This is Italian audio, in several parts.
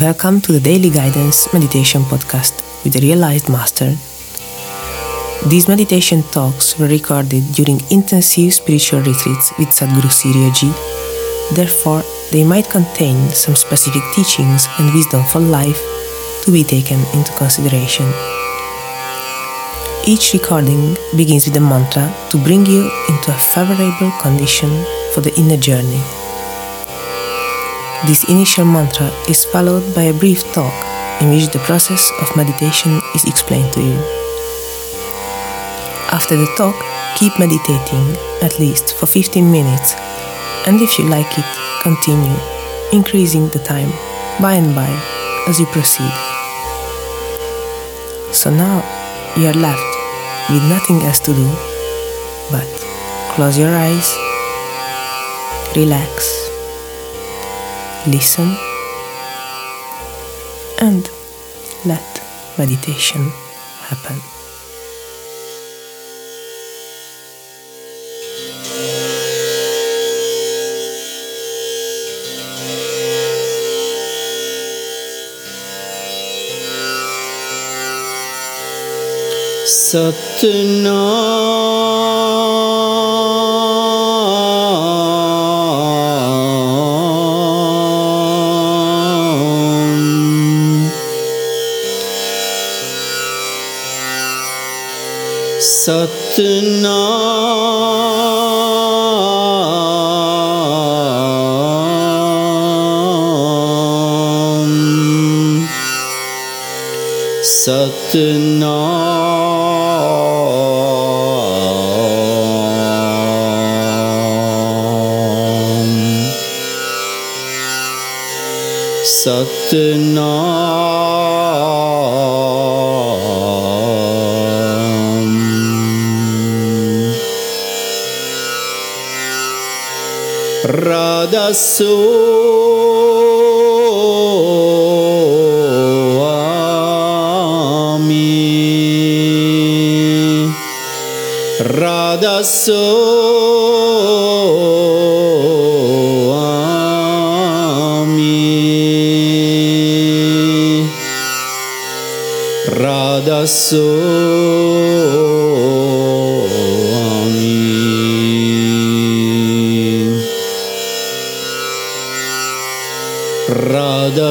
Welcome to the Daily Guidance Meditation Podcast with the Realized Master. These meditation talks were recorded during intensive spiritual retreats with Sadhguru Sirioji. Therefore, they might contain some specific teachings and wisdom for life to be taken into consideration. Each recording begins with a mantra to bring you into a favorable condition for the inner journey. This initial mantra is followed by a brief talk in which the process of meditation is explained to you. After the talk, keep meditating at least for 15 minutes, and if you like it, continue increasing the time by and by as you proceed. So now you are left with nothing else to do but close your eyes, relax, listen, and let meditation happen. Satnam Satnam. da sua.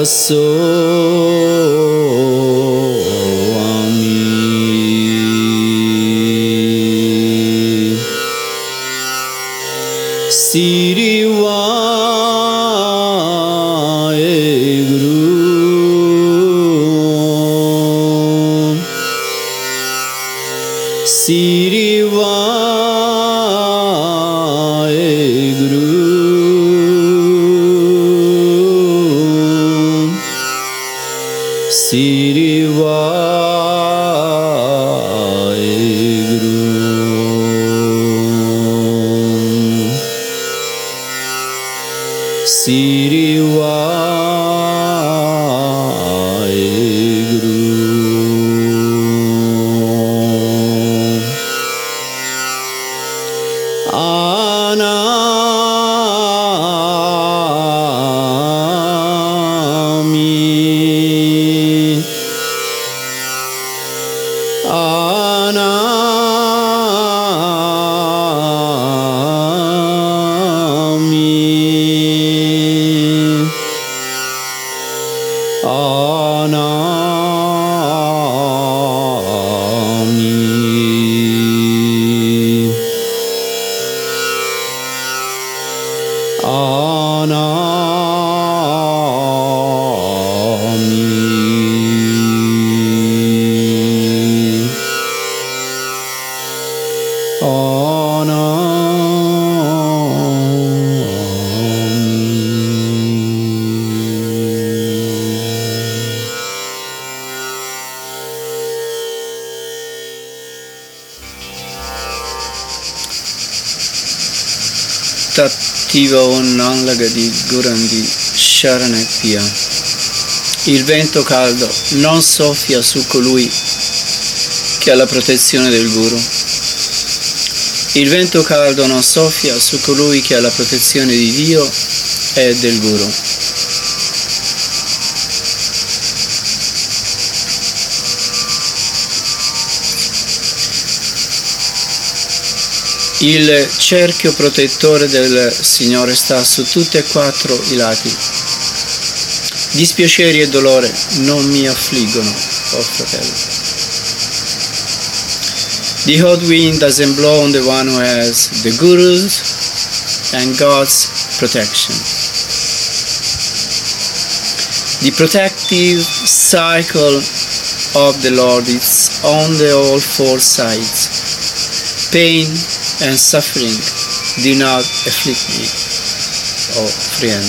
soul. сирива. Tattiva Onnangadi Gurandi Sharanepia. Il vento caldo non soffia su colui che ha la protezione del Guru. Il vento caldo non soffia su colui che ha la protezione di Dio e del Guru. Il cerchio protettore del Signore sta su tutti e quattro i lati. Dispiaceri e dolore non mi affliggono, oh fratello. The hot wind doesn't blow on the one who has the Guru's and God's protection. The protective cycle of the Lord is on the all four sides. Pain and suffering do not afflict me, oh friend.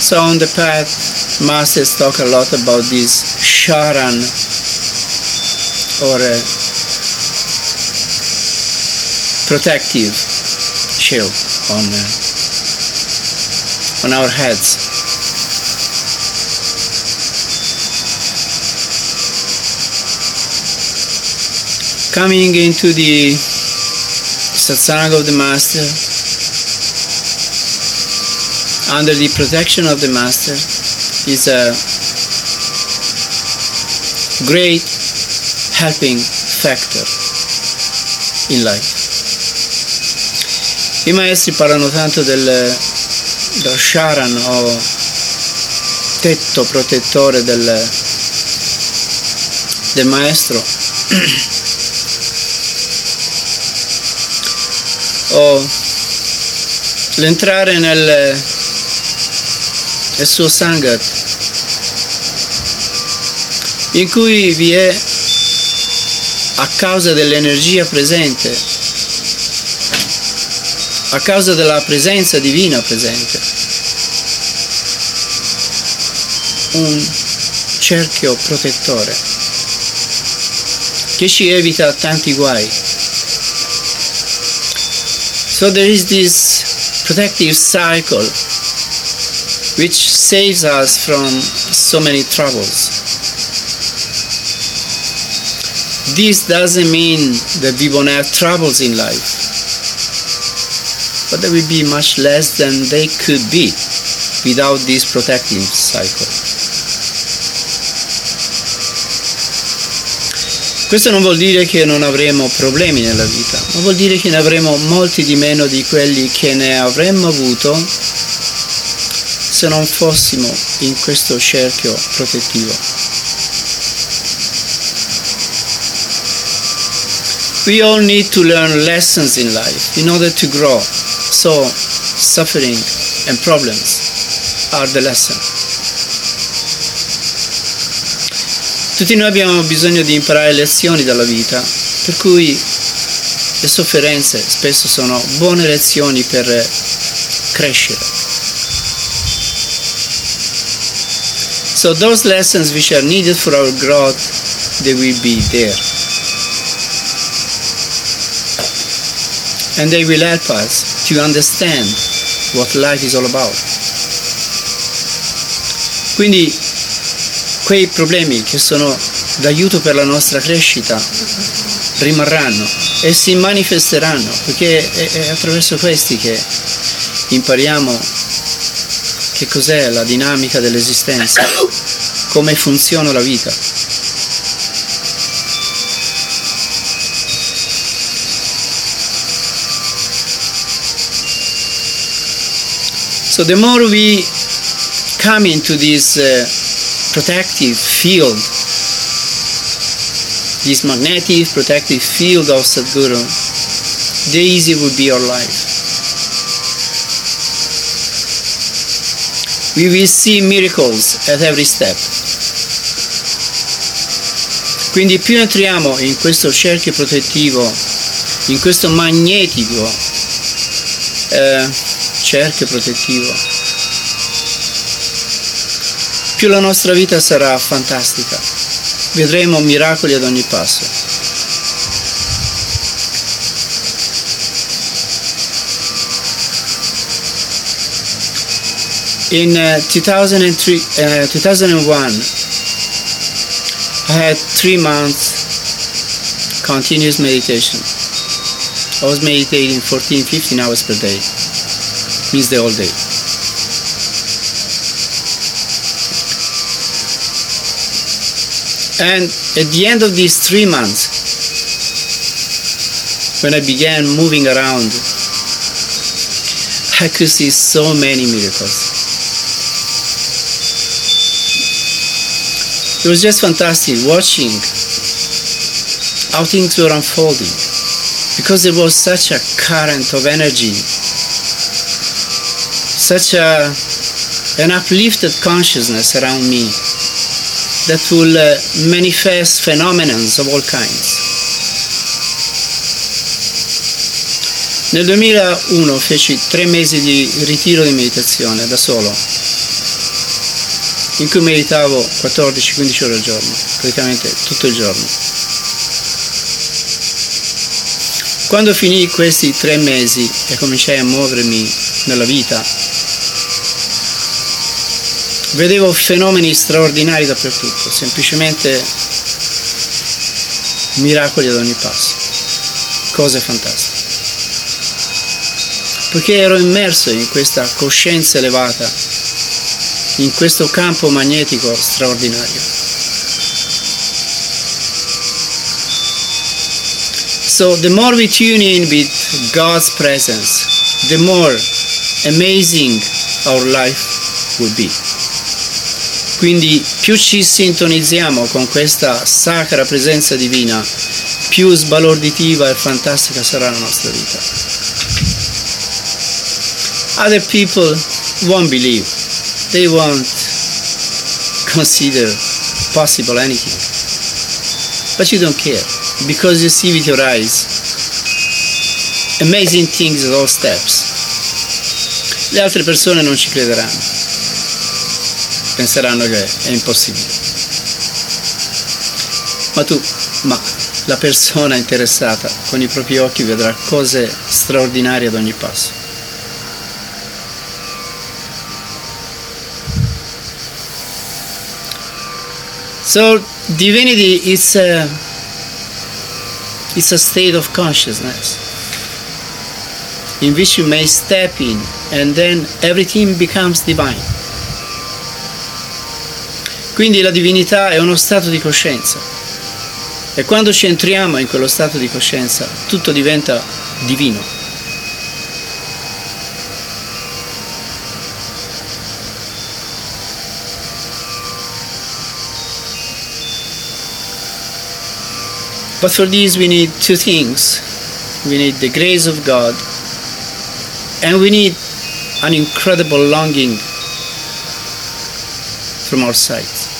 So on the path, masters talk a lot about this sharan or a protective shield on uh, on our heads. Coming into the satsang of the master, under the protection of the master is a great helping factor in life. I maestri parlano tanto del, dello sharan o tetto protettore del, del maestro o l'entrare nel, nel suo sangat in cui vi è a causa dell'energia presente a causa della presenza divina presente un cerchio protettore che ci evita tanti guai so there is this protective cycle which saves us from so many troubles. This doesn't mean that we won't have troubles in life, but they will be much less than they could be without this protective cycle. Questo non vuol dire che non avremo problemi nella vita, ma vuol dire che ne avremo molti di meno di quelli che ne avremmo avuto se non fossimo in questo cerchio protettivo. We all need to learn lessons in life in order to grow. So, suffering and problems are the lesson. Tutti noi abbiamo bisogno di imparare lezioni dalla vita, per cui le sofferenze spesso sono buone lezioni per crescere. So those lessons which are needed for our growth, they will be there. And they will help us to understand what life is all about. Quindi quei problemi che sono d'aiuto per la nostra crescita rimarranno e si manifesteranno perché è attraverso questi che impariamo che cos'è la dinamica dell'esistenza, come funziona la vita. So the more we come into this uh, protective field, this magnetic protective field of Sadhguru, the easier will be our life. We will see miracles at every step. Quindi più entriamo in questo cerchio protettivo, in questo magnetico eh, cerchio protettivo, più la nostra vita sarà fantastica. Vedremo miracoli ad ogni passo. In uh, 2003, uh, 2001, I had three months continuous meditation. I was meditating 14, 15 hours per day. Means the whole day. And at the end of these three months, when I began moving around, I could see so many miracles. It was just fantastic watching how things were unfolding because there was such a current of energy, such a, an uplifted consciousness around me that will uh, manifest phenomena of all kinds. Nel 2001 feci tre mesi di ritiro di meditazione da solo, in cui meditavo 14-15 ore al giorno, praticamente tutto il giorno. Quando finì questi tre mesi e cominciai a muovermi nella vita, vedevo fenomeni straordinari dappertutto, semplicemente miracoli ad ogni passo, cose fantastiche. Perché ero immerso in questa coscienza elevata, in questo campo magnetico straordinario. So the more we tune in with God's presence, the more amazing our life will be. Quindi più ci sintonizziamo con questa sacra presenza divina, più sbalorditiva e fantastica sarà la nostra vita. Other people won't believe. They won't consider possible anything. But you don't care because you see with your eyes amazing things at all steps. Le altre persone non ci crederanno, penseranno che è impossibile. Ma tu, ma la persona interessata con i propri occhi vedrà cose straordinarie ad ogni passo. So divinity is a, it's a state of consciousness in which you may step in and then everything becomes divine. Quindi la divinità è uno stato di coscienza e quando ci entriamo in quello stato di coscienza tutto diventa divino. But for this we need two things. We need the grace of God and we need an incredible longing from our sides.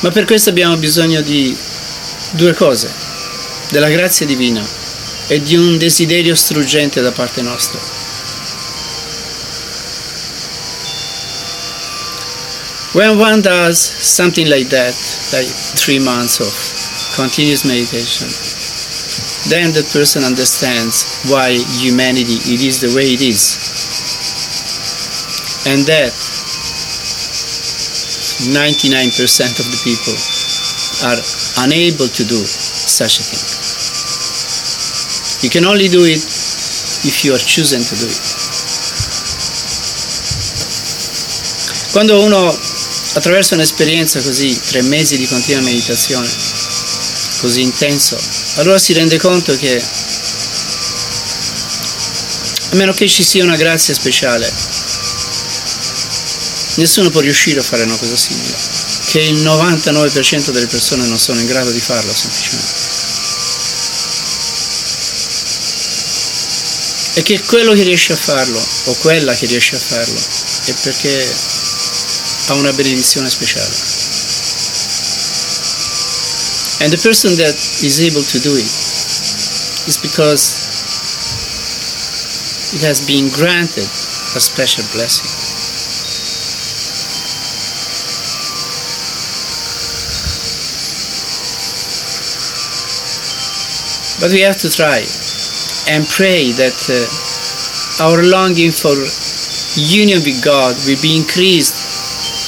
Ma per questo abbiamo bisogno di due cose, della grazia divina e di un desiderio struggente da parte nostra. When one does something like that, like three months of continuous meditation, then the person understands why humanity it is the way it is. And that 99% of the people are unable to do such a thing. You can only do it if you are chosen to do it. Quando uno attraversa un'esperienza così, tre mesi di continua meditazione, così intenso, allora si rende conto che a meno che ci sia una grazia speciale, nessuno può riuscire a fare una cosa simile, che il 99% delle persone non sono in grado di farlo semplicemente. E che quello che riesce a farlo, o quella che riesce a farlo, è perché ha una benedizione speciale. And the person that is able to do it is because it has been granted a special blessing. But we have to try and pray that uh, our longing for union with God will be increased,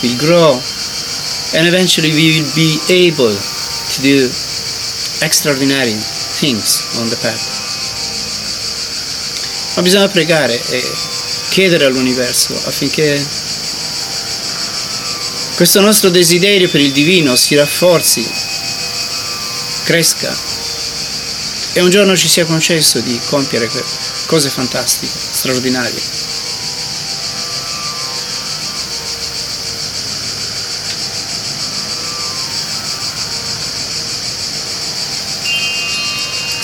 will grow, And eventually we will be able to do extraordinary things on the path. Ma bisogna pregare e chiedere all'universo affinché questo nostro desiderio per il divino si rafforzi, cresca e un giorno ci sia concesso di compiere cose fantastiche, straordinarie.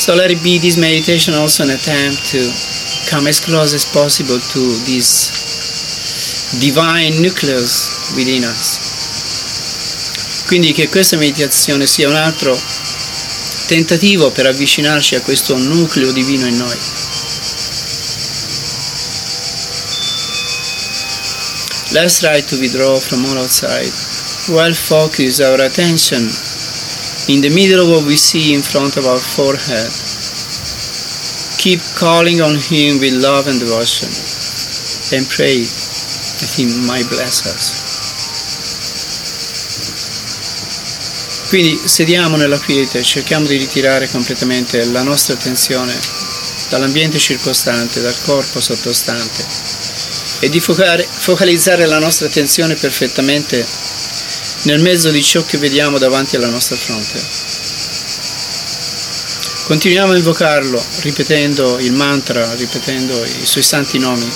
So let it be this meditation also an attempt to come as close as possible to this divine nucleus within us. Quindi che questa meditazione sia un altro tentativo per avvicinarci a questo nucleo divino in noi. Let's try to withdraw from all outside while focus our attention in the middle of what we see in front of our forehead. Keep calling on Him with love and devotion and pray that He might bless us. Quindi sediamo nella quiete, cerchiamo di ritirare completamente la nostra attenzione dall'ambiente circostante, dal corpo sottostante e di focalizzare la nostra attenzione perfettamente nel mezzo di ciò che vediamo davanti alla nostra fronte. Continuiamo a invocarlo ripetendo il mantra, ripetendo i suoi santi nomi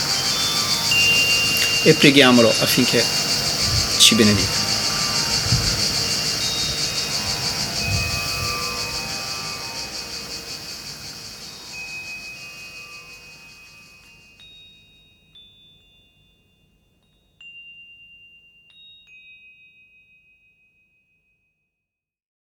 e preghiamolo affinché ci benedica.